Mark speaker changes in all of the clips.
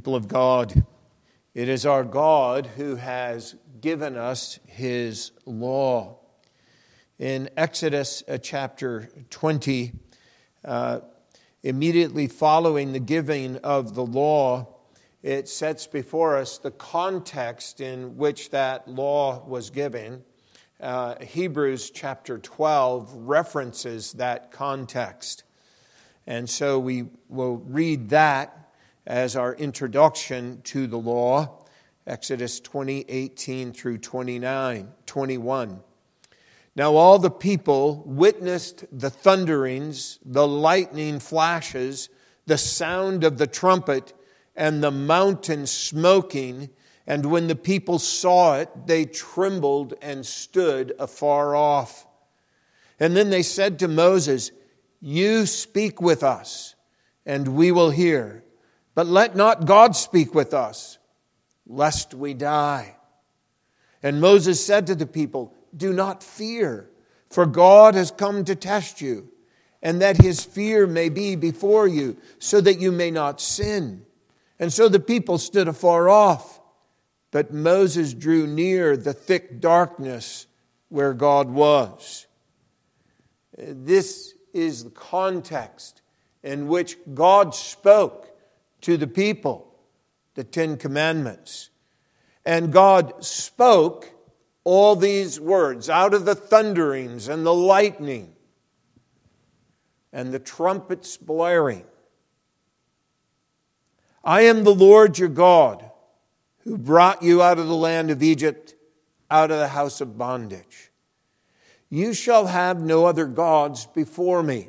Speaker 1: People of God, it is our God who has given us his law. In Exodus uh, chapter 20, uh, immediately following the giving of the law, it sets before us the context in which that law was given. Uh, Hebrews chapter 12 references that context. And so we will read that as our introduction to the law, Exodus 20, 18 through 29, 21. Now all the people witnessed the thunderings, the lightning flashes, the sound of the trumpet, and the mountain smoking. And when the people saw it, they trembled and stood afar off. And then they said to Moses, You speak with us, and we will hear. But let not God speak with us, lest we die. And Moses said to the people, do not fear, for God has come to test you, and that his fear may be before you, so that you may not sin. And so the people stood afar off. But Moses drew near the thick darkness where God was. This is the context in which God spoke to the people the Ten Commandments. And God spoke all these words out of the thunderings and the lightning and the trumpets blaring. I am the Lord your God who brought you out of the land of Egypt, out of the house of bondage. You shall have no other gods before me.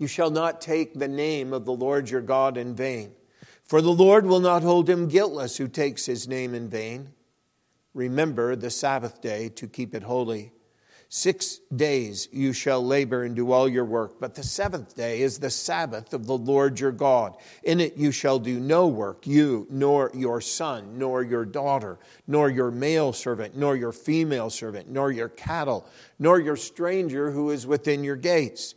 Speaker 1: You shall not take the name of the Lord your God in vain, for the Lord will not hold him guiltless who takes his name in vain. Remember the Sabbath day to keep it holy. Six days you shall labor and do all your work, but the seventh day is the Sabbath of the Lord your God. In it you shall do no work, you, nor your son, nor your daughter, nor your male servant, nor your female servant, nor your cattle, nor your stranger who is within your gates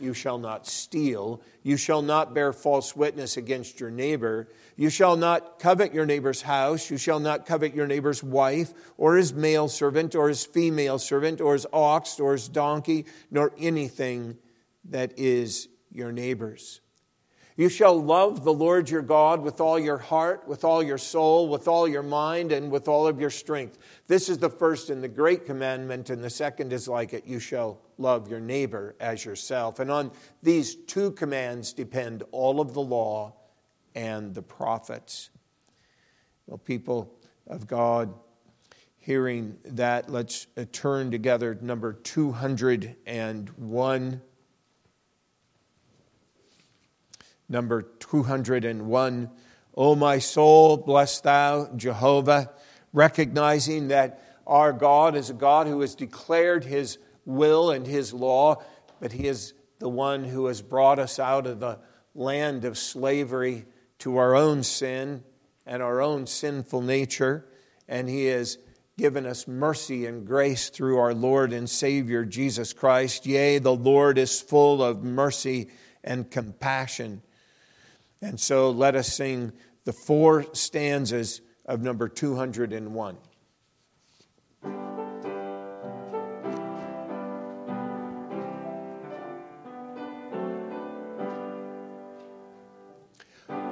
Speaker 1: You shall not steal. You shall not bear false witness against your neighbor. You shall not covet your neighbor's house. You shall not covet your neighbor's wife, or his male servant, or his female servant, or his ox, or his donkey, nor anything that is your neighbor's. You shall love the Lord your God with all your heart, with all your soul, with all your mind, and with all of your strength. This is the first and the great commandment, and the second is like it you shall love your neighbor as yourself. And on these two commands depend all of the law and the prophets. Well, people of God, hearing that, let's uh, turn together number 201. Number 201. O my soul, bless thou Jehovah, recognizing that our God is a God who has declared his will and his law, but he is the one who has brought us out of the land of slavery to our own sin and our own sinful nature, and He has given us mercy and grace through our Lord and Savior Jesus Christ. Yea, the Lord is full of mercy and compassion. And so let us sing the four stanzas of number 201.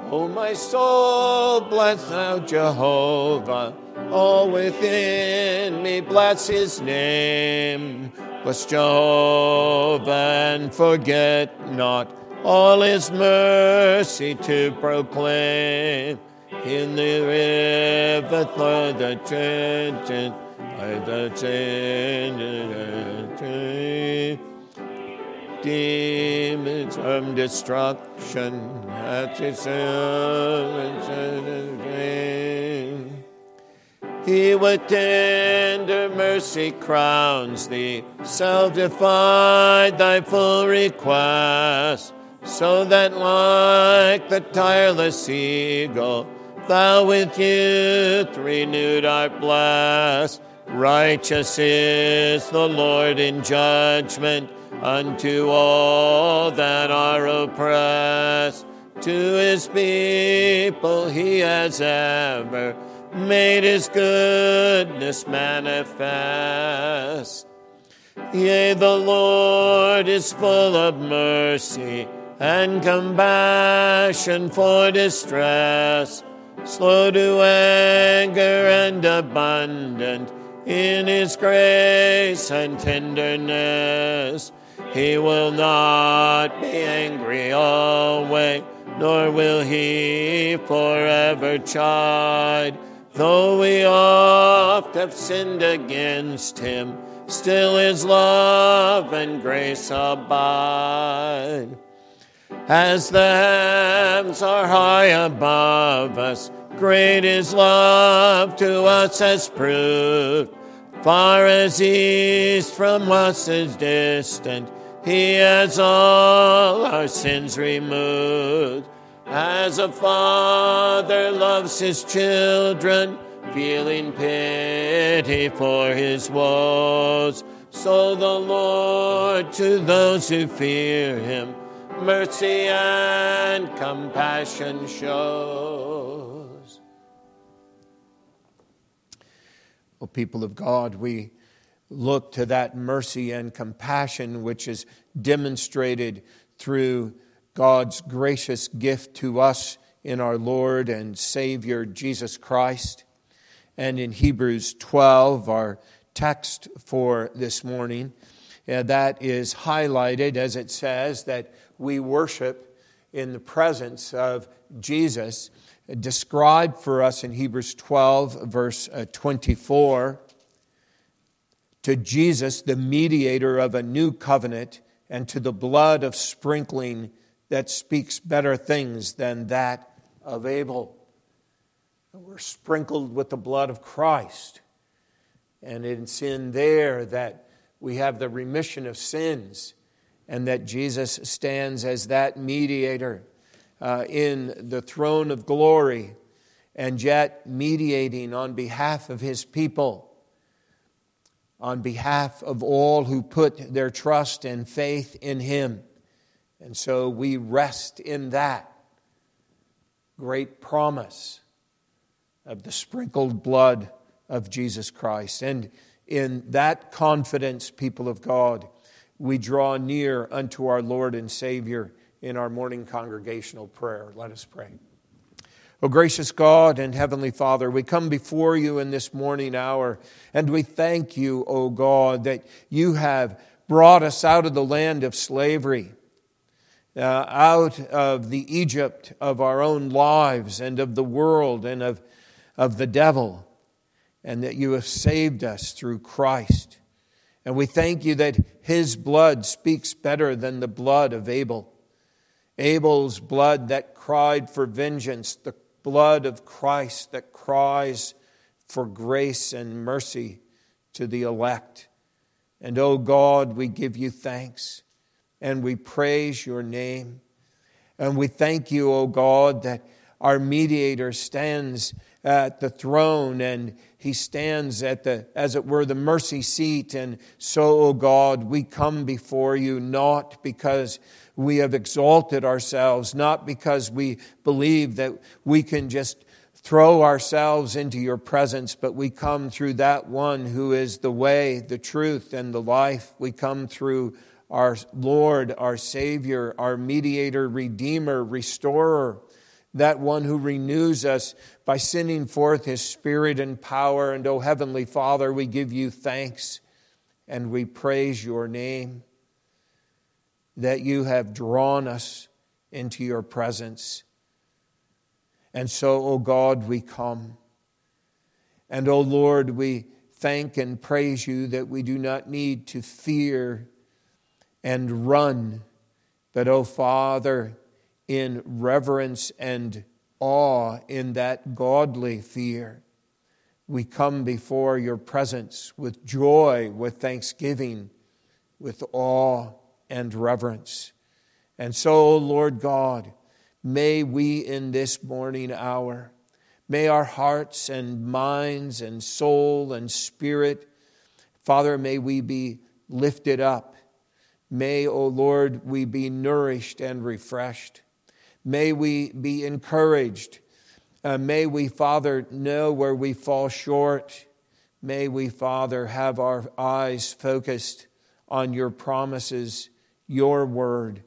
Speaker 1: O my soul, bless thou Jehovah. All within me bless his name. Bless Jehovah and forget not all his mercy to proclaim. In the river, through the church, I the demons from destruction at its He with tender mercy crowns thee, self-defied thy full request, so that like the tireless eagle, thou with youth renewed art blessed. Righteous is the Lord in judgment unto all that are oppressed. To his people he has ever made his goodness manifest. Yea, the Lord is full of mercy and compassion for distress, slow to anger and abundant in his grace and tenderness. He will not be angry always, nor will he forever chide. Though we oft have sinned against him, still his love and grace abide. As the heavens are high above us, great his love to us has proved. Far as east from us is distant, he has all our sins removed. As a father loves his children, feeling pity for his woes, so the Lord to those who fear him mercy and compassion shows. O people of God, we look to that mercy and compassion which is demonstrated through God's gracious gift to us in our Lord and Savior Jesus Christ. And in Hebrews 12, our text for this morning, that is highlighted as it says that we worship in the presence of Jesus, described for us in Hebrews 12, verse uh, 24. To Jesus, the mediator of a new covenant, and to the blood of sprinkling that speaks better things than that of Abel. We're sprinkled with the blood of Christ. And it's in there that we have the remission of sins and that Jesus stands as that mediator uh, in the throne of glory and yet mediating on behalf of his people, on behalf of all who put their trust and faith in him. And so we rest in that great promise of the sprinkled blood of Jesus Christ. And in that confidence, people of God, we draw near unto our Lord and Savior in our morning congregational prayer. Let us pray. O gracious God and Heavenly Father, we come before you in this morning hour and we thank you, O God, that you have brought us out of the land of slavery uh, out of the Egypt of our own lives and of the world and of, of the devil, and that you have saved us through Christ. And we thank you that his blood speaks better than the blood of Abel. Abel's blood that cried for vengeance, the blood of Christ that cries for grace and mercy to the elect. And, O oh God, we give you thanks and we praise your name. And we thank you, O God, that our mediator stands at the throne and he stands at the, as it were, the mercy seat. And so, O God, we come before you not because we have exalted ourselves, not because we believe that we can just throw ourselves into your presence, but we come through that one who is the way, the truth, and the life. We come through our Lord, our Savior, our mediator, redeemer, restorer, that one who renews us by sending forth his Spirit and power. And, O Heavenly Father, we give you thanks and we praise your name that you have drawn us into your presence. And so, O God, we come. And, O Lord, we thank and praise you that we do not need to fear and run, but, O Father, in reverence and awe, in that godly fear, we come before your presence with joy, with thanksgiving, with awe and reverence. And so, Lord God, may we in this morning hour, may our hearts and minds and soul and spirit, Father, may we be lifted up. May, O oh Lord, we be nourished and refreshed. May we be encouraged. Uh, may we, Father, know where we fall short. May we, Father, have our eyes focused on your promises your word,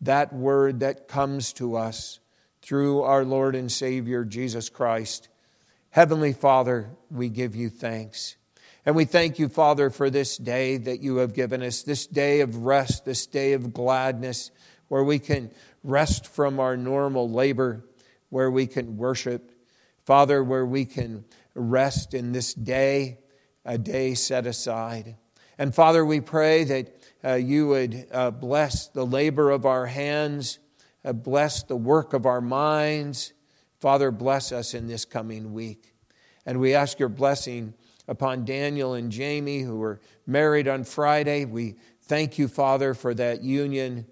Speaker 1: that word that comes to us through our Lord and Savior Jesus Christ. Heavenly Father, we give you thanks. And we thank you, Father, for this day that you have given us, this day of rest, this day of gladness, where we can rest from our normal labor, where we can worship. Father, where we can rest in this day, a day set aside. And Father, we pray that uh, you would uh, bless the labor of our hands, uh, bless the work of our minds. Father, bless us in this coming week. And we ask your blessing upon Daniel and Jamie, who were married on Friday. We thank you, Father, for that union.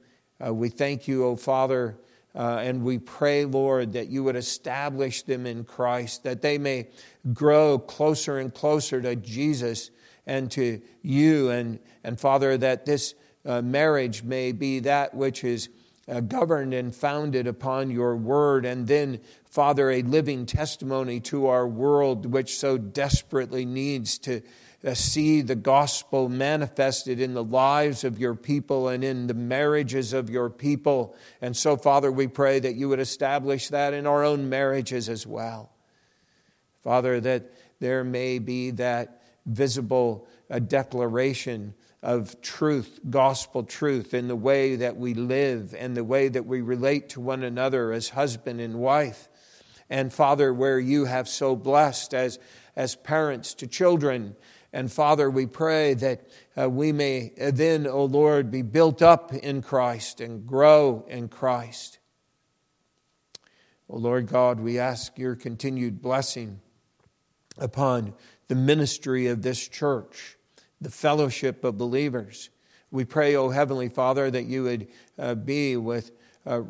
Speaker 1: Uh, we thank you, O Father, uh, and we pray, Lord, that you would establish them in Christ, that they may grow closer and closer to Jesus and to you. And, and Father, that this uh, marriage may be that which is uh, governed and founded upon your word. And then, Father, a living testimony to our world, which so desperately needs to see the gospel manifested in the lives of your people and in the marriages of your people. And so, Father, we pray that you would establish that in our own marriages as well. Father, that there may be that visible uh, declaration of truth, gospel truth, in the way that we live and the way that we relate to one another as husband and wife. And Father, where you have so blessed as, as parents to children. And Father, we pray that uh, we may uh, then, O oh Lord, be built up in Christ and grow in Christ. O oh Lord God, we ask your continued blessing upon the ministry of this church, the fellowship of believers. We pray, O oh Heavenly Father, that you would uh, be with, uh,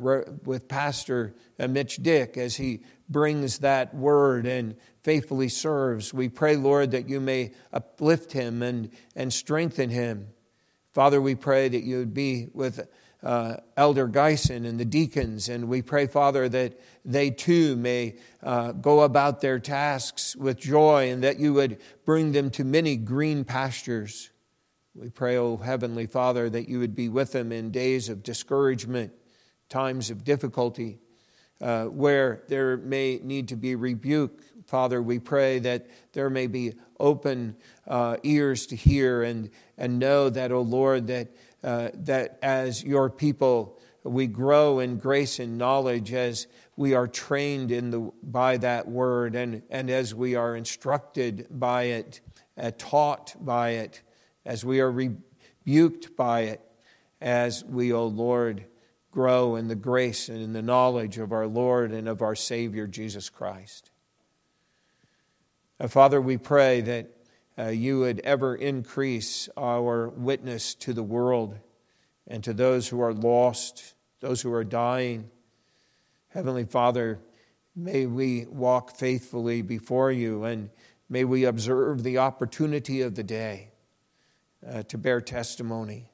Speaker 1: with Pastor uh, Mitch Dick as he brings that word and faithfully serves. We pray, Lord, that you may uplift him and, and strengthen him. Father, we pray that you would be with uh, Elder Geisen and the deacons, and we pray, Father, that they too may uh, go about their tasks with joy and that you would bring them to many green pastures. We pray, O oh, Heavenly Father, that you would be with them in days of discouragement, times of difficulty, uh, where there may need to be rebuke. Father, we pray that there may be open uh, ears to hear and, and know that, O oh Lord, that uh, that as your people, we grow in grace and knowledge as we are trained in the, by that word and, and as we are instructed by it, uh, taught by it, as we are rebuked by it, as we, O oh Lord, grow in the grace and in the knowledge of our Lord and of our Savior, Jesus Christ. Father, we pray that uh, you would ever increase our witness to the world and to those who are lost, those who are dying. Heavenly Father, may we walk faithfully before you and may we observe the opportunity of the day uh, to bear testimony.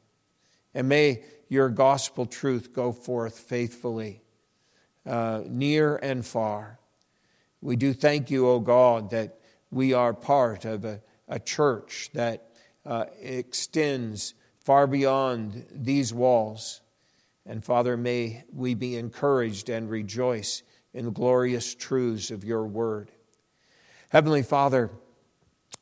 Speaker 1: And may your gospel truth go forth faithfully, uh, near and far. We do thank you, O God, that we are part of a a church that uh, extends far beyond these walls. And Father, may we be encouraged and rejoice in the glorious truths of your word. Heavenly Father,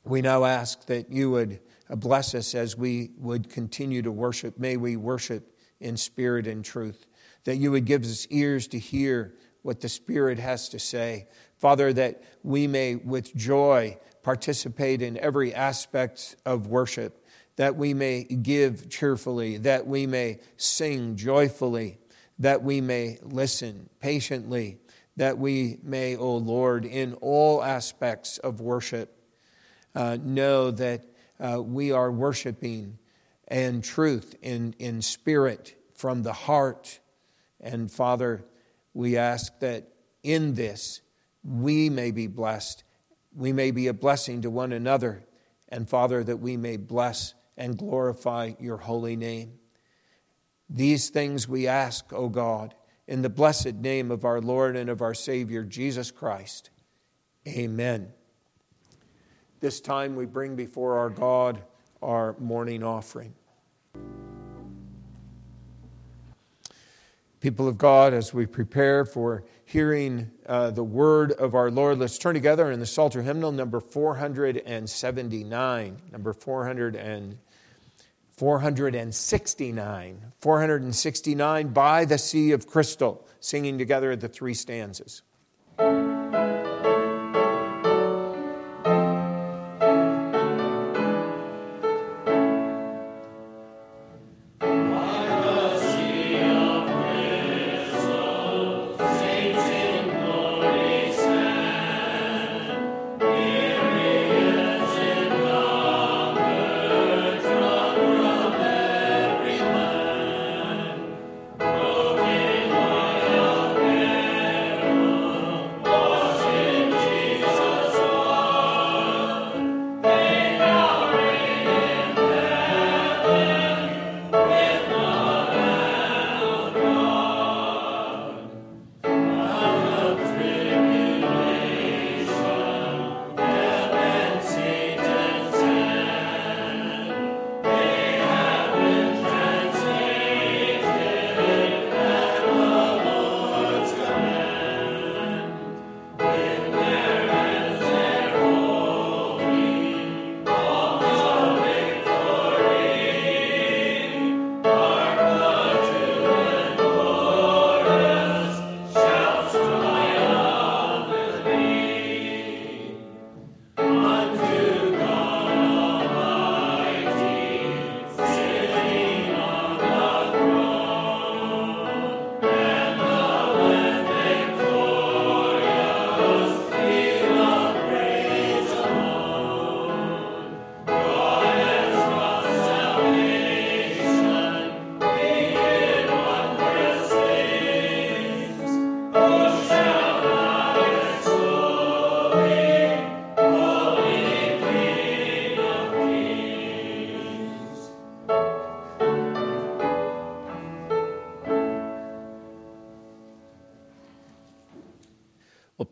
Speaker 1: we now ask that you would bless us as we would continue to worship. May we worship in spirit and truth. That you would give us ears to hear what the Spirit has to say. Father, that we may with joy participate in every aspect of worship, that we may give cheerfully, that we may sing joyfully, that we may listen patiently, that we may, O oh Lord, in all aspects of worship, uh, know that uh, we are worshiping in truth, in, in spirit, from the heart. And Father, we ask that in this we may be blessed. We may be a blessing to one another. And Father, that we may bless and glorify your holy name. These things we ask, O God, in the blessed name of our Lord and of our Savior, Jesus Christ. Amen. This time we bring before our God our morning offering. People of God, as we prepare for hearing uh, the word of our Lord, let's turn together in the Psalter hymnal number 479. Number 400 and 469. 469 by the Sea of Crystal, singing together the three stanzas.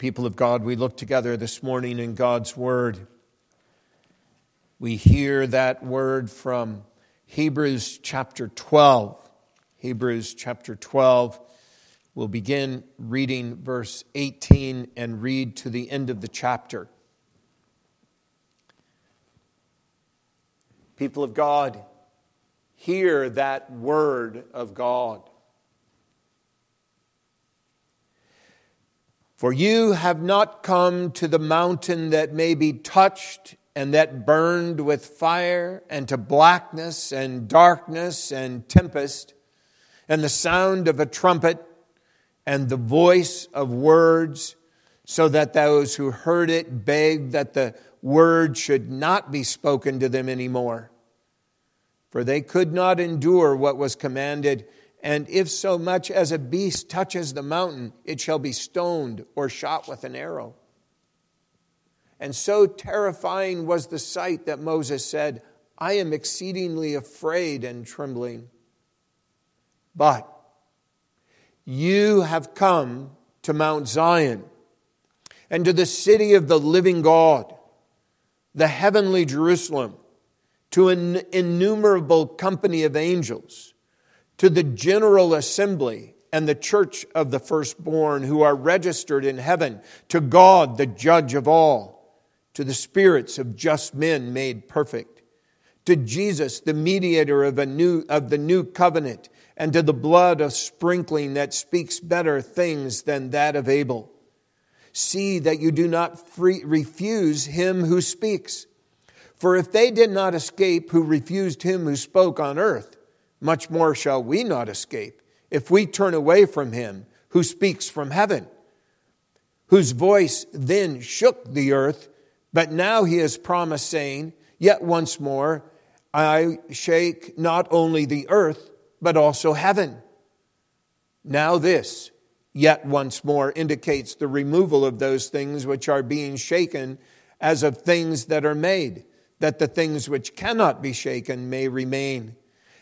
Speaker 1: People of God, we look together this morning in God's Word. We hear that word from Hebrews chapter 12. Hebrews chapter 12. We'll begin reading verse 18 and read to the end of the chapter. People of God, hear that word of God. For you have not come to the mountain that may be touched and that burned with fire, and to blackness and darkness and tempest, and the sound of a trumpet, and the voice of words, so that those who heard it begged that the word should not be spoken to them anymore. For they could not endure what was commanded and if so much as a beast touches the mountain, it shall be stoned or shot with an arrow. And so terrifying was the sight that Moses said, I am exceedingly afraid and trembling. But you have come to Mount Zion and to the city of the living God, the heavenly Jerusalem, to an innumerable company of angels to the general assembly and the church of the firstborn who are registered in heaven, to God, the judge of all, to the spirits of just men made perfect, to Jesus, the mediator of, a new, of the new covenant, and to the blood of sprinkling that speaks better things than that of Abel. See that you do not free, refuse him who speaks. For if they did not escape who refused him who spoke on earth, much more shall we not escape if we turn away from him who speaks from heaven, whose voice then shook the earth, but now he has promised, saying, Yet once more I shake not only the earth, but also heaven. Now, this, yet once more, indicates the removal of those things which are being shaken as of things that are made, that the things which cannot be shaken may remain.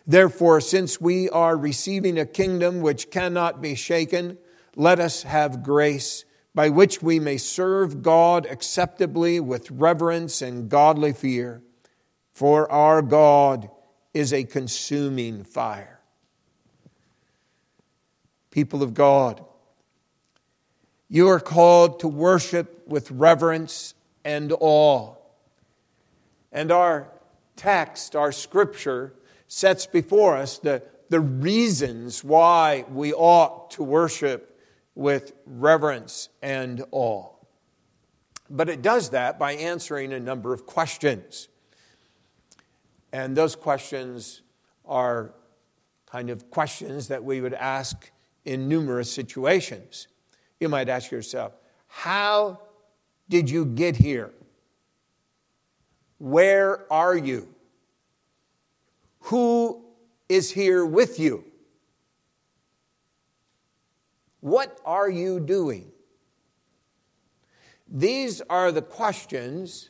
Speaker 1: Therefore, since we are receiving a kingdom which cannot be shaken, let us have grace by which we may serve God acceptably with reverence and godly fear. For our God is a consuming fire. People of God, you are called to worship with reverence and awe. And our text, our scripture, sets before us the, the reasons why we ought to worship with reverence and awe. But it does that by answering a number of questions. And those questions are kind of questions that we would ask in numerous situations. You might ask yourself, How did you get here? Where are you? Who is here with you? What are you doing? These are the questions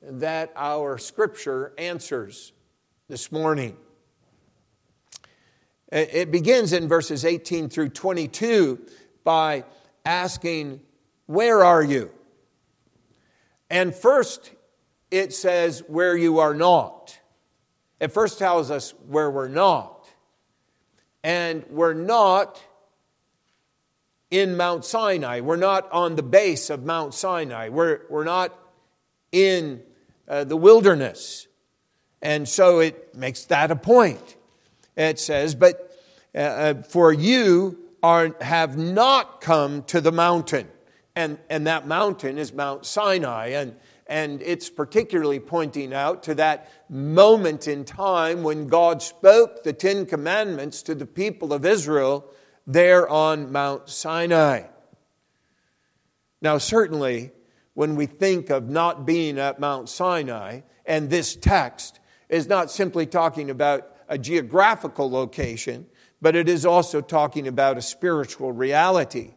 Speaker 1: that our scripture answers this morning. It begins in verses 18 through 22 by asking, Where are you? And first, it says, Where you are not. It first tells us where we're not. And we're not in Mount Sinai. We're not on the base of Mount Sinai. We're, we're not in uh, the wilderness. And so it makes that a point. It says, But uh, uh, for you are, have not come to the mountain. And, and that mountain is Mount Sinai. And, and it's particularly pointing out to that moment in time when God spoke the Ten Commandments to the people of Israel there on Mount Sinai. Now, certainly, when we think of not being at Mount Sinai, and this text is not simply talking about a geographical location, but it is also talking about a spiritual reality.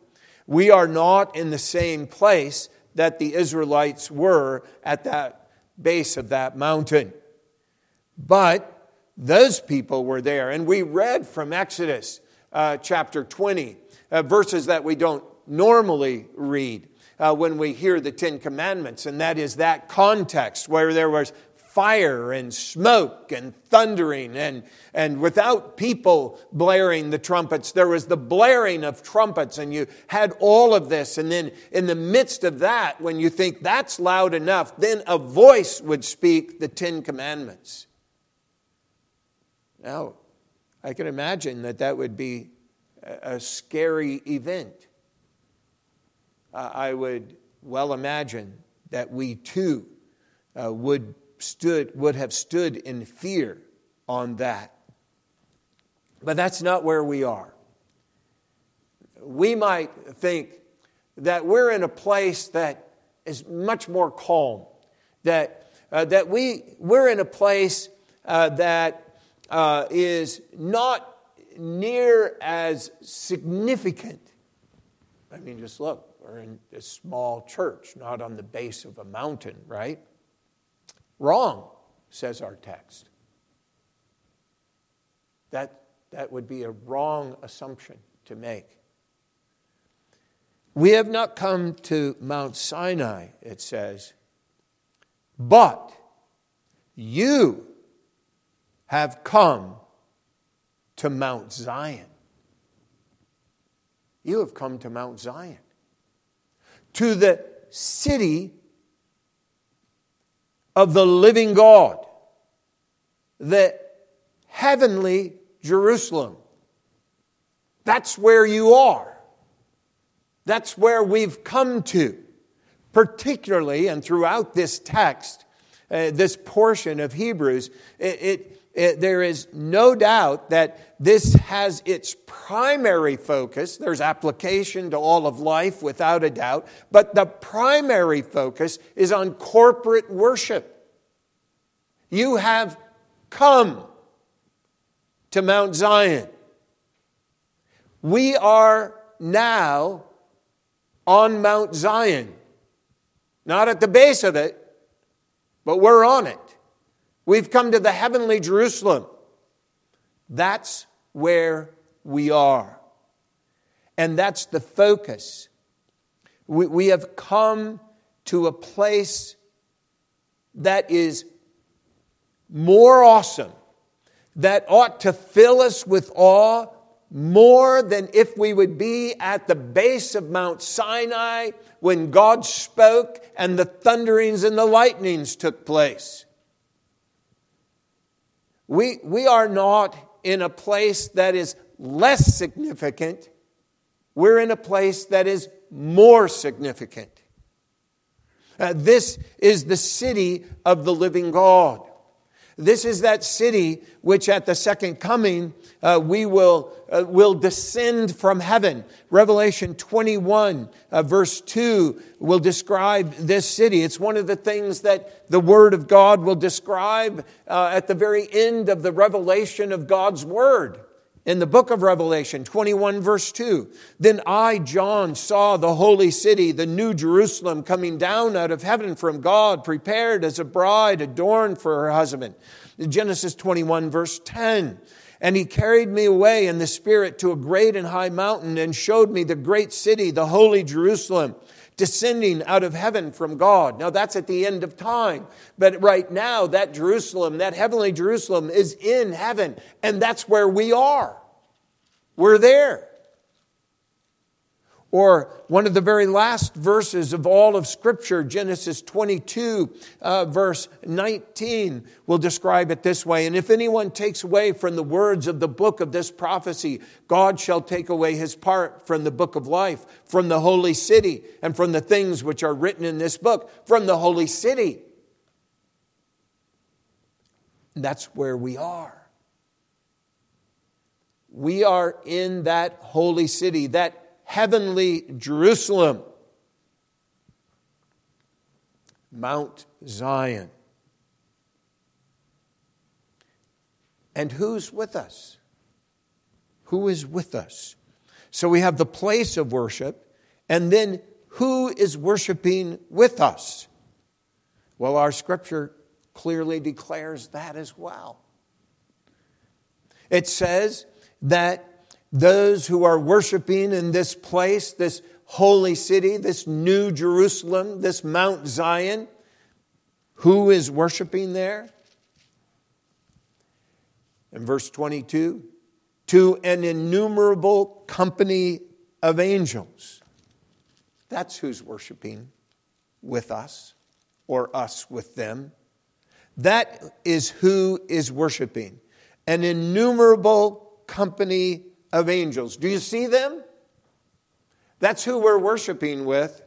Speaker 1: We are not in the same place that the Israelites were at that base of that mountain. But those people were there. And we read from Exodus uh, chapter 20, uh, verses that we don't normally read uh, when we hear the Ten Commandments, and that is that context where there was fire and smoke and thundering, and, and without people blaring the trumpets, there was the blaring of trumpets, and you had all of this. And then, in the midst of that, when you think that's loud enough, then a voice would speak the Ten Commandments. Now, I can imagine that that would be a scary event. I would well imagine that we too uh, would, stood, would have stood in fear on that. But that's not where we are. We might think that we're in a place that is much more calm, that, uh, that we, we're in a place uh, that uh, is not near as significant. I mean, just look, we're in a small church, not on the base of a mountain, right? Wrong, says our text. That, that would be a wrong assumption to make. We have not come to Mount Sinai, it says, but you have come to Mount Zion. You have come to Mount Zion, to the city of the living God. the heavenly Jerusalem. That's where you are. That's where we've come to. Particularly, and throughout this text, uh, this portion of Hebrews, it, it, it, there is no doubt that this has its primary focus. There's application to all of life without a doubt, but the primary focus is on corporate worship. You have come to Mount Zion. We are now on Mount Zion. Not at the base of it, but we're on it. We've come to the heavenly Jerusalem. That's where we are. And that's the focus. We, we have come to a place that is more awesome, that ought to fill us with awe more than if we would be at the base of Mount Sinai when God spoke and the thunderings and the lightnings took place. We, we are not in a place that is less significant, we're in a place that is more significant. Uh, this is the city of the living God. This is that city which at the second coming uh, we will, uh, will descend from heaven. Revelation 21, uh, verse 2, will describe this city. It's one of the things that the Word of God will describe uh, at the very end of the revelation of God's Word. In the book of Revelation 21, verse 2, then I, John, saw the holy city, the new Jerusalem, coming down out of heaven from God, prepared as a bride adorned for her husband. Genesis 21, verse 10. And he carried me away in the Spirit to a great and high mountain and showed me the great city, the holy Jerusalem, descending out of heaven from God. Now that's at the end of time. But right now, that Jerusalem, that heavenly Jerusalem, is in heaven. And that's where we are. We're there. Or one of the very last verses of all of Scripture, Genesis 22, uh, verse 19, will describe it this way And if anyone takes away from the words of the book of this prophecy, God shall take away his part from the book of life, from the holy city, and from the things which are written in this book, from the holy city. And that's where we are. We are in that holy city, that heavenly Jerusalem, Mount Zion. And who's with us? Who is with us? So we have the place of worship, and then who is worshiping with us? Well, our scripture clearly declares that as well. It says that those who are worshiping in this place, this holy city, this new Jerusalem, this Mount Zion. Who is worshiping there? In verse 22, to an innumerable company of angels. That's who's worshiping with us, or us with them. That is who is worshiping. An innumerable company of angels. Do you see them? That's who we're worshiping with.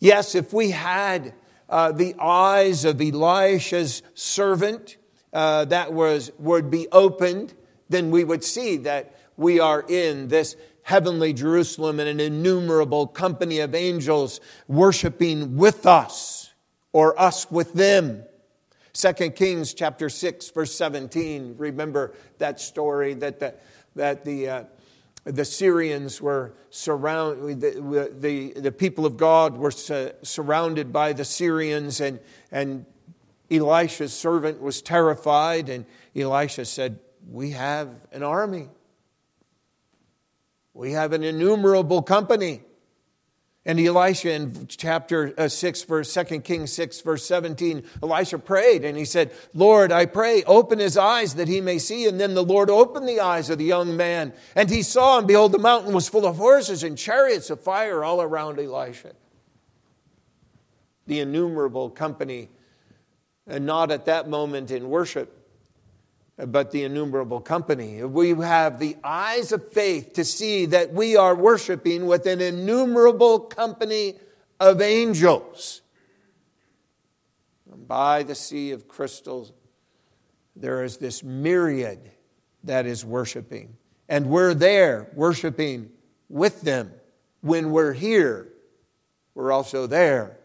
Speaker 1: Yes, if we had uh, the eyes of Elisha's servant uh, that was, would be opened, then we would see that we are in this heavenly Jerusalem and an innumerable company of angels worshiping with us or us with them. 2 Kings chapter 6 verse 17 remember that story that the that the, uh, the Syrians were surrounded, the, the, the people of God were su- surrounded by the Syrians, and, and Elisha's servant was terrified, and Elisha said, We have an army. We have an innumerable company. And Elisha in chapter uh, 6, verse 2 Kings 6, verse 17, Elisha prayed and he said, Lord, I pray, open his eyes that he may see. And then the Lord opened the eyes of the young man, and he saw, and behold, the mountain was full of horses and chariots of fire all around Elisha. The innumerable company, and not at that moment in worship, but the innumerable company. We have the eyes of faith to see that we are worshiping with an innumerable company of angels. And by the sea of crystals, there is this myriad that is worshiping. And we're there worshiping with them. When we're here, we're also there.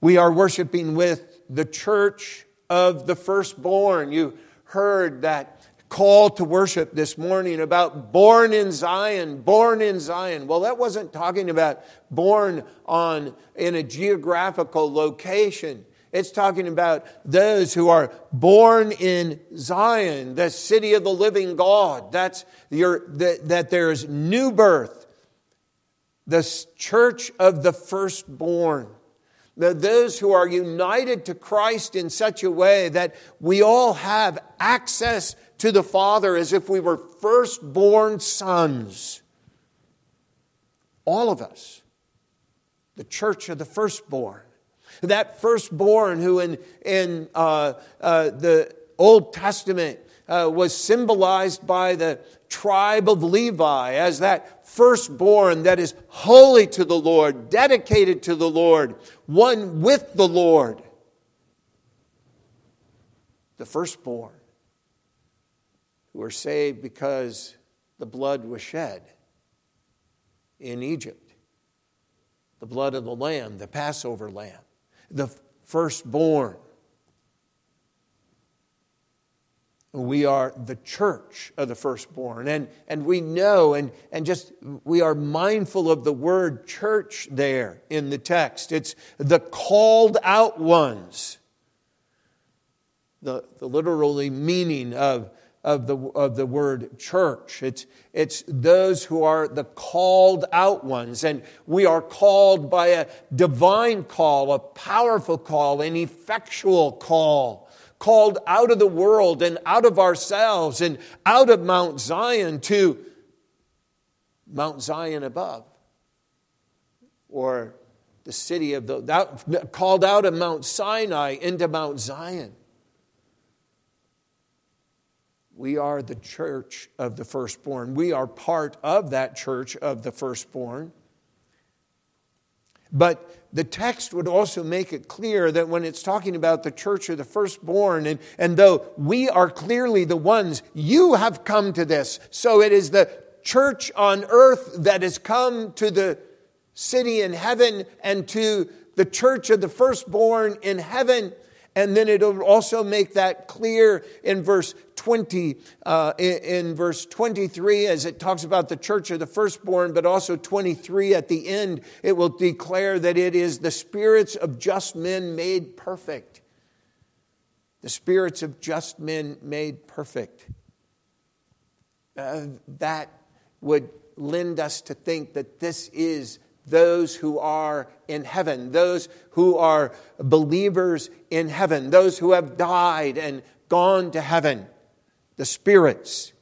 Speaker 1: We are worshiping with the church of the firstborn. You heard that call to worship this morning about born in Zion, born in Zion. Well, that wasn't talking about born on in a geographical location. It's talking about those who are born in Zion, the city of the living God. That's your, that, that there's new birth, the church of the firstborn those who are united to Christ in such a way that we all have access to the Father as if we were firstborn sons. All of us. The church of the firstborn. That firstborn who in, in uh, uh, the Old Testament uh, was symbolized by the tribe of Levi as that firstborn that is holy to the Lord, dedicated to the Lord, one with the Lord. The firstborn who are saved because the blood was shed in Egypt. The blood of the lamb, the Passover lamb, the firstborn We are the church of the firstborn. And, and we know and, and just we are mindful of the word church there in the text. It's the called out ones. The, the literally meaning of, of, the, of the word church. It's, it's those who are the called out ones. And we are called by a divine call, a powerful call, an effectual call called out of the world and out of ourselves and out of Mount Zion to Mount Zion above, or the city of the, that, called out of Mount Sinai into Mount Zion. We are the church of the firstborn. We are part of that church of the firstborn. But the text would also make it clear that when it's talking about the church of the firstborn, and, and though we are clearly the ones, you have come to this. So it is the church on earth that has come to the city in heaven and to the church of the firstborn in heaven. And then it'll also make that clear in verse 20, uh, in, in, verse 23, as it talks about the church of the firstborn, but also 23 at the end, it will declare that it is the spirits of just men made perfect. The spirits of just men made perfect. Uh, that would lend us to think that this is those who are in heaven, those who are believers in heaven, those who have died and gone to heaven, the spirits,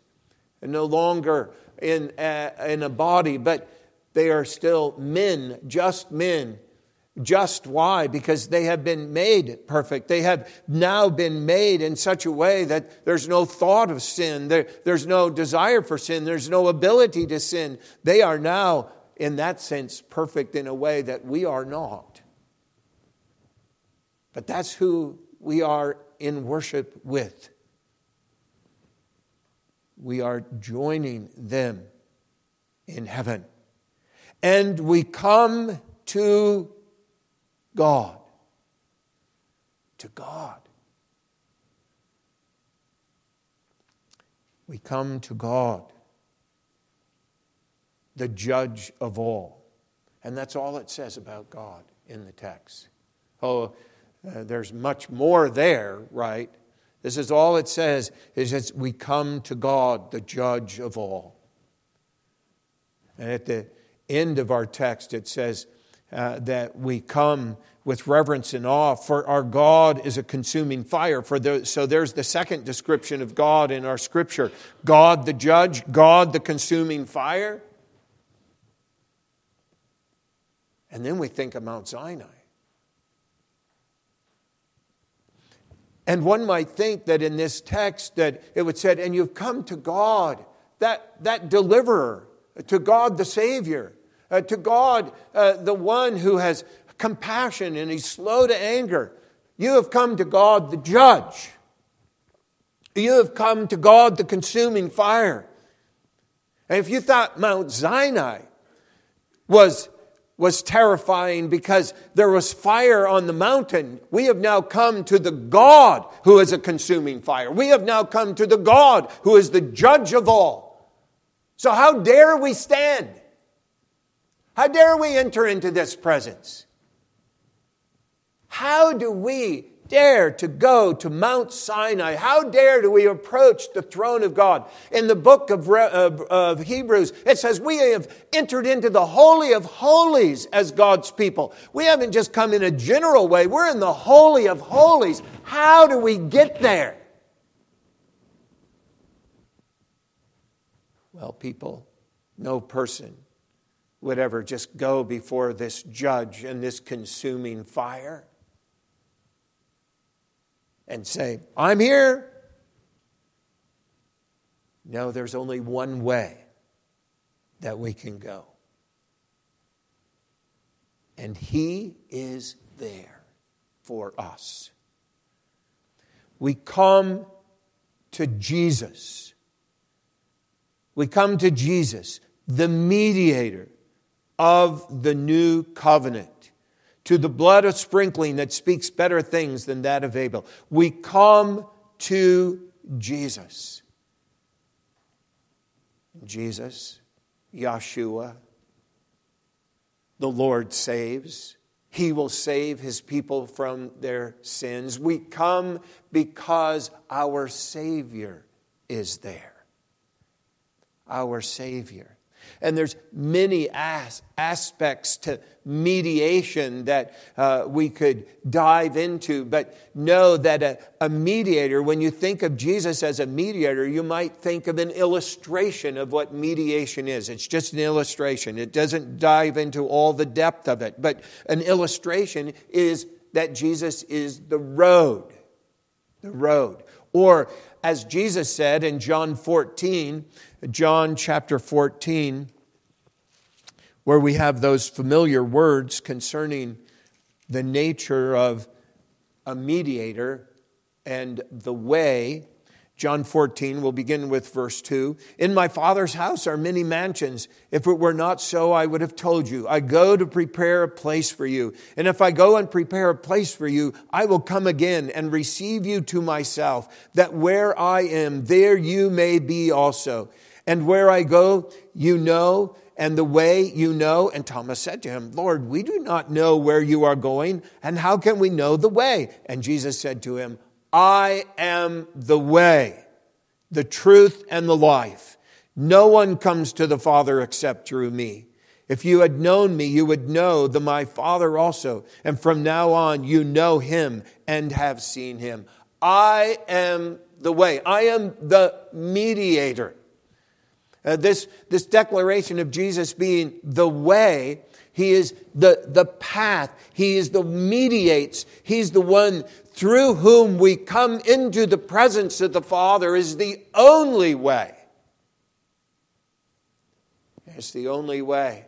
Speaker 1: and no longer in a, in a body, but they are still men, just men. Just why? Because they have been made perfect. They have now been made in such a way that there's no thought of sin. There, there's no desire for sin. There's no ability to sin. They are now in that sense, perfect in a way that we are not. But that's who we are in worship with. We are joining them in heaven. And we come to God. To God. We come to God the judge of all. And that's all it says about God in the text. Oh, uh, there's much more there, right? This is all it says is that we come to God, the judge of all. And at the end of our text, it says uh, that we come with reverence and awe, for our God is a consuming fire. For the, so there's the second description of God in our scripture God the judge, God the consuming fire. And then we think of Mount Sinai. And one might think that in this text that it would say, and you've come to God, that, that deliverer, to God the Savior, uh, to God uh, the one who has compassion and he's slow to anger. You have come to God the judge. You have come to God the consuming fire. And if you thought Mount Sinai was was terrifying because there was fire on the mountain. We have now come to the God who is a consuming fire. We have now come to the God who is the judge of all. So, how dare we stand? How dare we enter into this presence? How do we dare to go to Mount Sinai? How dare do we approach the throne of God? In the book of, of, of, Hebrews, it says we have entered into the Holy of Holies as God's people. We haven't just come in a general way, we're in the Holy of Holies. How do we get there? Well, people, no person would ever just go before this judge and this consuming fire and say, I'm here. No, there's only one way that we can go. And He is there for us. We come to Jesus. We come to Jesus, the mediator of the new covenant to the blood of sprinkling that speaks better things than that of Abel. We come to Jesus. Jesus, Yeshua, the Lord saves. He will save his people from their sins. We come because our Savior is there. Our Savior. And there's many as- aspects to mediation that uh, we could dive into, but know that a, a mediator, when you think of Jesus as a mediator, you might think of an illustration of what mediation is. It's just an illustration, it doesn't dive into all the depth of it, but an illustration is that Jesus is the road. The road. Or, as Jesus said in John 14, John chapter 14, where we have those familiar words concerning the nature of a mediator and the way. John 14, we'll begin with verse 2. In my Father's house are many mansions. If it were not so, I would have told you. I go to prepare a place for you. And if I go and prepare a place for you, I will come again and receive you to myself, that where I am, there you may be also. And where I go, you know, and the way you know. And Thomas said to him, Lord, we do not know where you are going, and how can we know the way? And Jesus said to him, I am the way, the truth, and the life. No one comes to the Father except through me. If you had known me, you would know the my Father also. And from now on, you know him and have seen him. I am the way. I am the mediator. Uh, this, this declaration of Jesus being the way, he is the, the path, he is the mediates, he's the one through whom we come into the presence of the Father, is the only way. It's the only way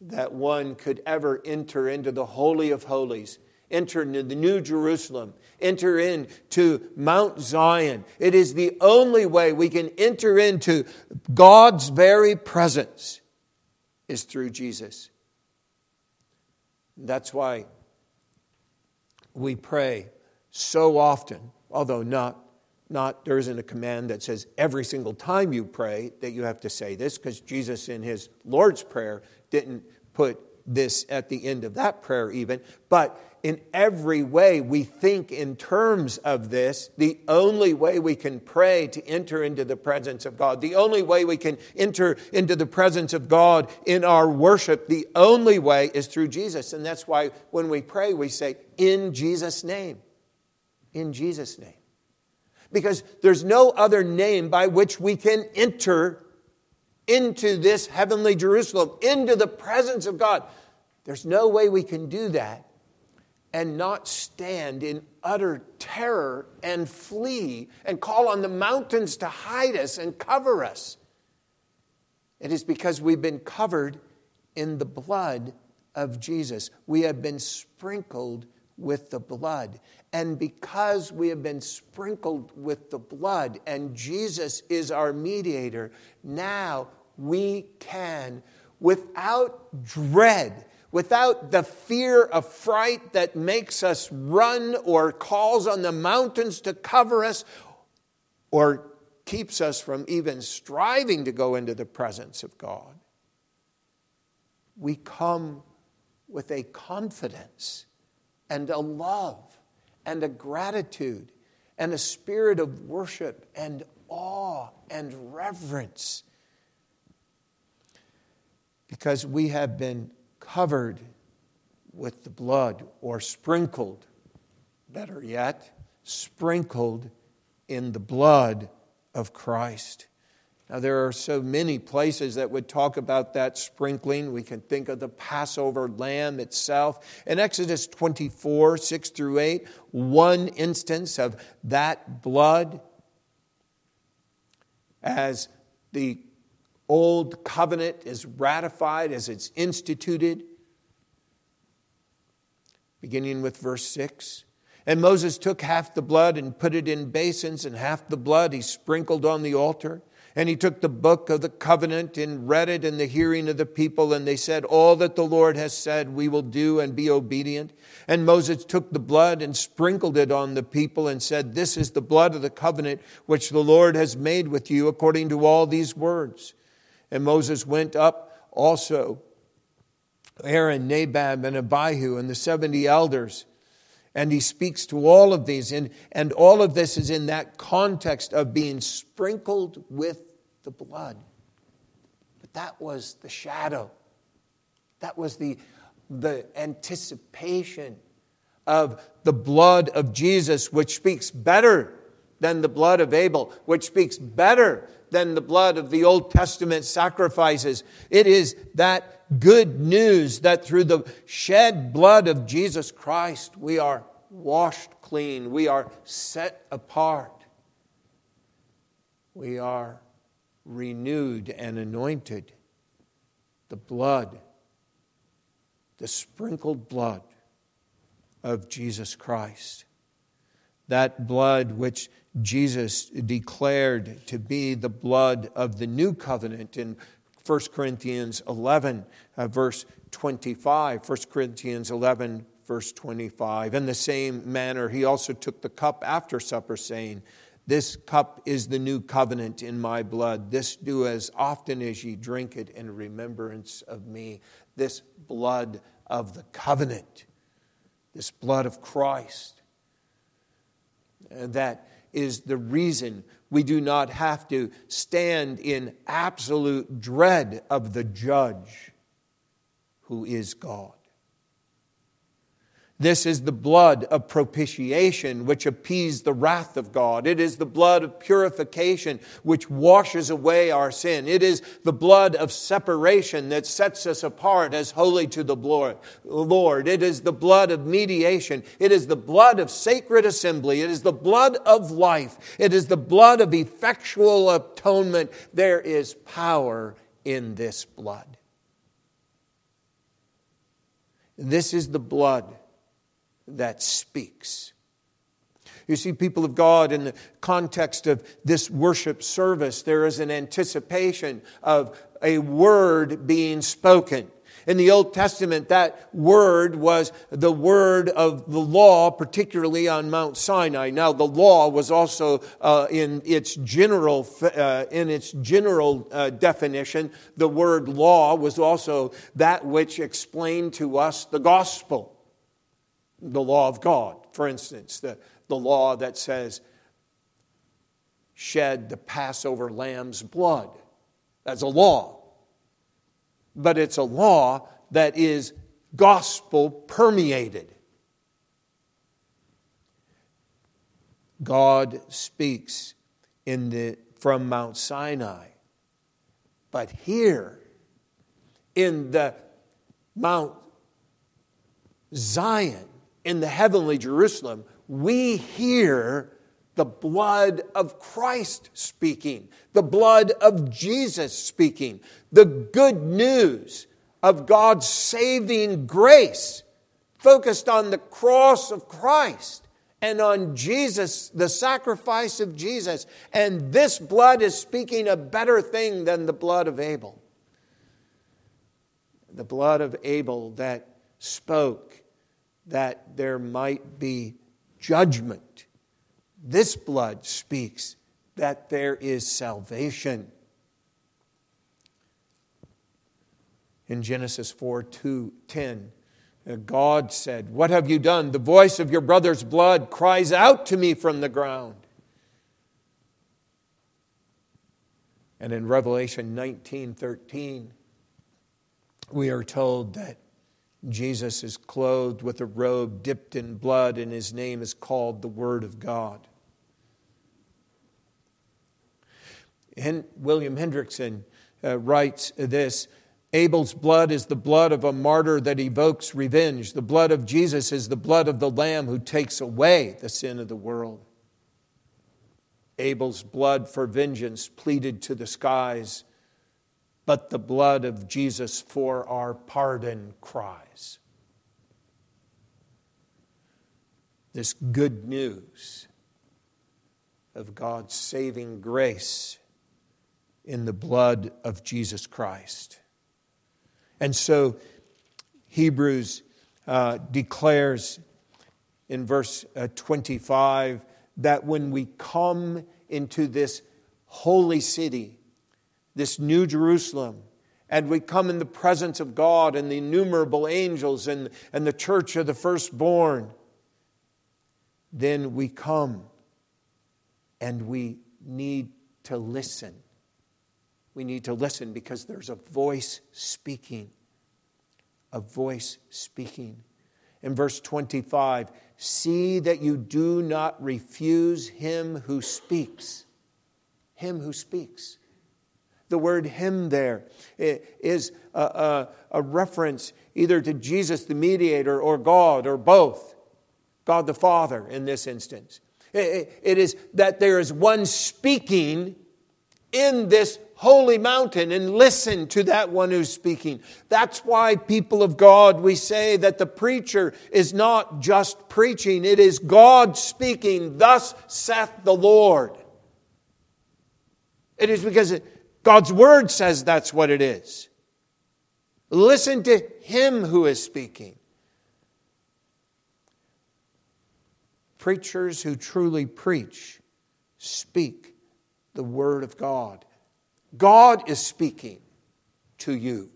Speaker 1: that one could ever enter into the Holy of Holies enter into the New Jerusalem, enter into Mount Zion. It is the only way we can enter into God's very presence is through Jesus. That's why we pray so often, although not not there isn't a command that says every single time you pray that you have to say this because Jesus in his Lord's prayer didn't put this at the end of that prayer even but in every way we think in terms of this, the only way we can pray to enter into the presence of God, the only way we can enter into the presence of God in our worship, the only way is through Jesus. And that's why when we pray, we say, in Jesus' name. In Jesus' name. Because there's no other name by which we can enter into this heavenly Jerusalem, into the presence of God. There's no way we can do that and not stand in utter terror and flee and call on the mountains to hide us and cover us. It is because we've been covered in the blood of Jesus. We have been sprinkled with the blood. And because we have been sprinkled with the blood and Jesus is our mediator, now we can, without dread, without the fear of fright that makes us run or calls on the mountains to cover us or keeps us from even striving to go into the presence of God, we come with a confidence and a love and a gratitude and a spirit of worship and awe and reverence because we have been covered with the blood or sprinkled, better yet, sprinkled in the blood of Christ. Now, there are so many places that would talk about that sprinkling. We can think of the Passover lamb itself. In Exodus 24, 6 through 8, one instance of that blood as the old covenant is ratified, as it's instituted. Beginning with verse 6. And Moses took half the blood and put it in basins, and half the blood he sprinkled on the altar. And he took the book of the covenant and read it in the hearing of the people, and they said, All that the Lord has said we will do and be obedient. And Moses took the blood and sprinkled it on the people and said, This is the blood of the covenant which the Lord has made with you according to all these words. And Moses went up also, Aaron, Nadab, and Abihu, and the 70 elders. And he speaks to all of these. And, and all of this is in that context of being sprinkled with the blood. But that was the shadow. That was the, the anticipation of the blood of Jesus, which speaks better than the blood of Abel, which speaks better than the blood of the Old Testament sacrifices. It is that good news that through the shed blood of Jesus Christ we are washed clean, we are set apart, we are renewed and anointed. The blood, the sprinkled blood of Jesus Christ. That blood which Jesus declared to be the blood of the new covenant in 1 Corinthians 11, uh, verse 25. 1 Corinthians 11, verse 25. In the same manner, he also took the cup after supper, saying, This cup is the new covenant in my blood. This do as often as ye drink it in remembrance of me. This blood of the covenant, this blood of Christ, that is the reason we do not have to stand in absolute dread of the judge who is God. This is the blood of propitiation, which appeased the wrath of God. It is the blood of purification, which washes away our sin. It is the blood of separation that sets us apart as holy to the Lord. It is the blood of mediation. It is the blood of sacred assembly. It is the blood of life. It is the blood of effectual atonement. There is power in this blood. This is the blood that speaks. You see, people of God, in the context of this worship service, there is an anticipation of a word being spoken. In the Old Testament, that word was the word of the law, particularly on Mount Sinai. Now, the law was also uh, in its general uh, in its general uh, definition. The word law was also that which explained to us the gospel the law of God. For instance, the, the law that says, shed the Passover lamb's blood. That's a law. But it's a law that is gospel permeated. God speaks in the, from Mount Sinai. But here, in the Mount Zion, in the heavenly Jerusalem, we hear the blood of Christ speaking, the blood of Jesus speaking, the good news of God's saving grace focused on the cross of Christ and on Jesus, the sacrifice of Jesus. And this blood is speaking a better thing than the blood of Abel. The blood of Abel that spoke that there might be judgment. This blood speaks that there is salvation. In Genesis 4 2 10, uh, God said, What have you done? The voice of your brother's blood cries out to me from the ground. And in Revelation 19 13, we are told that Jesus is clothed with a robe dipped in blood, and his name is called the Word of God. And William Hendriksen uh, writes this Abel's blood is the blood of a martyr that evokes revenge. The blood of Jesus is the blood of the Lamb who takes away the sin of the world. Abel's blood for vengeance pleaded to the skies, but the blood of Jesus for our pardon cries. This good news of God's saving grace in the blood of Jesus Christ. And so Hebrews uh, declares in verse uh, 25 that when we come into this holy city, this new Jerusalem, and we come in the presence of God and the innumerable angels and, and the church of the firstborn, then we come and we need to listen we need to listen because there's a voice speaking. A voice speaking. In verse 25, see that you do not refuse him who speaks. Him who speaks. The word him there is a, a, a reference either to Jesus the mediator or God or both. God the Father in this instance. It is that there is one speaking in this holy mountain and listen to that one who's speaking. That's why, people of God, we say that the preacher is not just preaching, it is God speaking, Thus saith the Lord. It is because God's word says that's what it is. Listen to him who is speaking. Preachers who truly preach speak the word of God God is speaking to you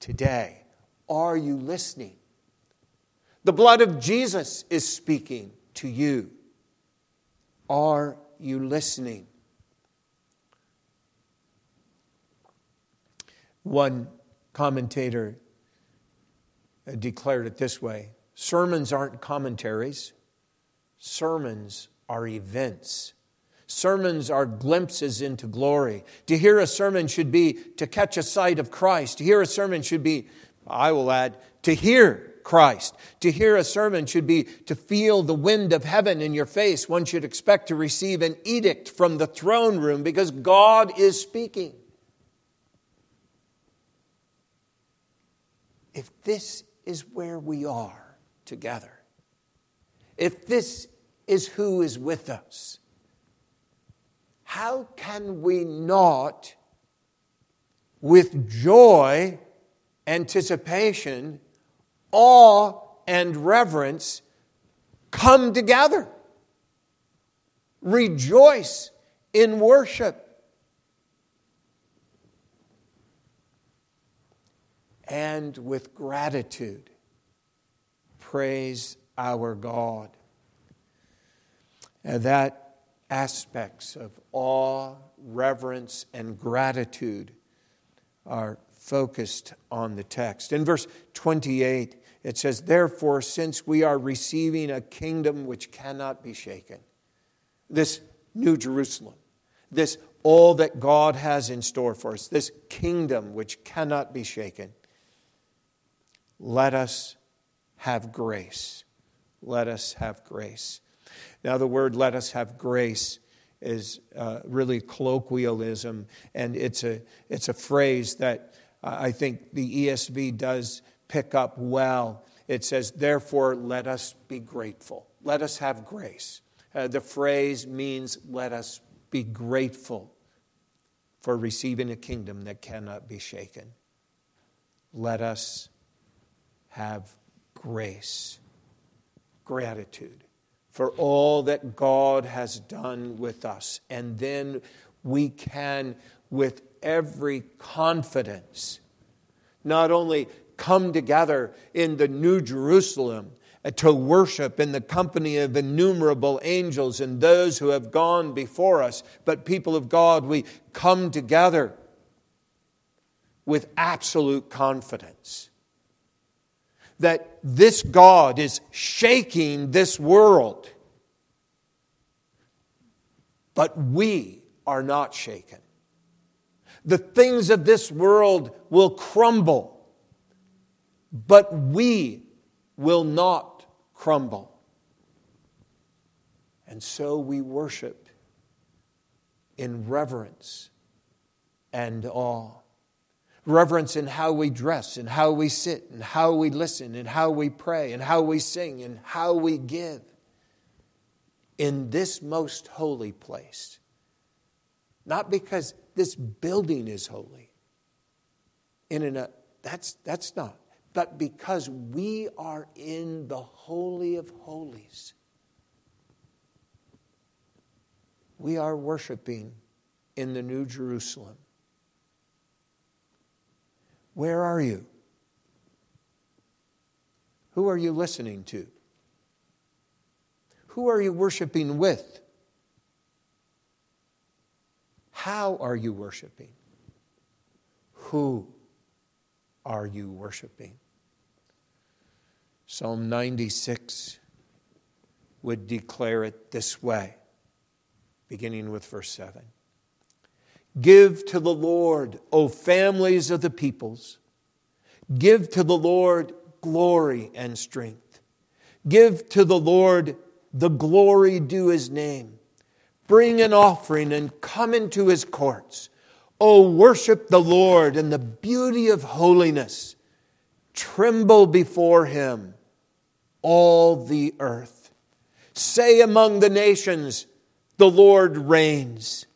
Speaker 1: today. Are you listening? The blood of Jesus is speaking to you. Are you listening? One commentator uh, declared it this way Sermons aren't commentaries, sermons are events. Sermons are glimpses into glory. To hear a sermon should be to catch a sight of Christ. To hear a sermon should be, I will add, to hear Christ. To hear a sermon should be to feel the wind of heaven in your face. One should expect to receive an edict from the throne room because God is speaking. If this is where we are together, if this is who is with us, how can we not, with joy, anticipation, awe, and reverence, come together? Rejoice in worship. And with gratitude, praise our God. And that aspects of awe, reverence, and gratitude are focused on the text. In verse 28, it says, Therefore, since we are receiving a kingdom which cannot be shaken, this New Jerusalem, this all that God has in store for us, this kingdom which cannot be shaken, let us have grace let us have grace. Now, the word let us have grace is uh, really colloquialism, and it's a, it's a phrase that uh, I think the ESV does pick up well. It says, Therefore, let us be grateful. Let us have grace. Uh, the phrase means, Let us be grateful for receiving a kingdom that cannot be shaken. Let us have grace, gratitude for all that God has done with us. And then we can, with every confidence, not only come together in the New Jerusalem to worship in the company of innumerable angels and those who have gone before us, but people of God, we come together with absolute confidence that this God is shaking this world. But we are not shaken. The things of this world will crumble, but we will not crumble. And so we worship in reverence and awe reverence in how we dress and how we sit and how we listen and how we pray and how we sing and how we give in this most holy place. Not because this building is holy. In and a, that's, that's not. But because we are in the Holy of Holies. We are worshiping in the New Jerusalem. Where are you? Who are you listening to? Who are you worshiping with? How are you worshiping? Who are you worshiping? Psalm 96 would declare it this way, beginning with verse 7. Give to the Lord, O families of the peoples. Give to the Lord glory and strength. Give to the Lord the glory due his name. Bring an offering and come into his courts. O worship the Lord in the beauty of holiness. Tremble before him, all the earth. Say among the nations, the Lord reigns.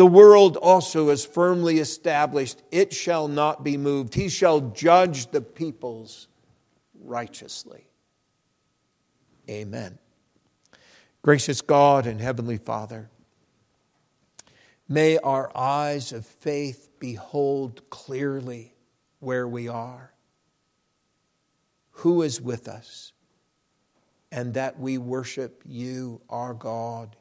Speaker 1: The world also is firmly established, it shall not be moved. He shall judge the peoples righteously. Amen. Gracious God and Heavenly Father, may our eyes of faith behold clearly where we are, who is with us, and that we worship you, our God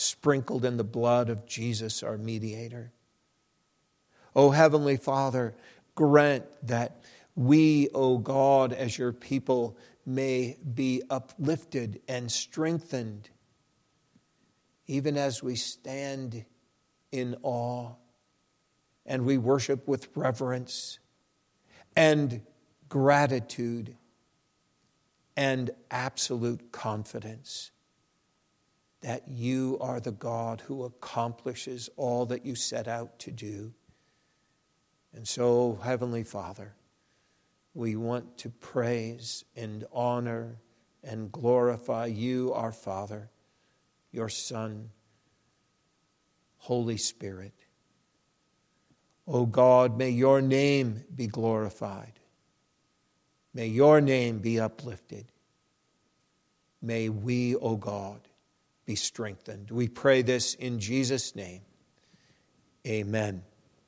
Speaker 1: sprinkled in the blood of Jesus, our mediator. O Heavenly Father, grant that we, O God, as your people, may be uplifted and strengthened, even as we stand in awe and we worship with reverence and gratitude and absolute confidence that you are the God who accomplishes all that you set out to do. And so, Heavenly Father, we want to praise and honor and glorify you, our Father, your Son, Holy Spirit. O oh God, may your name be glorified. May your name be uplifted. May we, O oh God, be strengthened. We pray this in Jesus' name. Amen.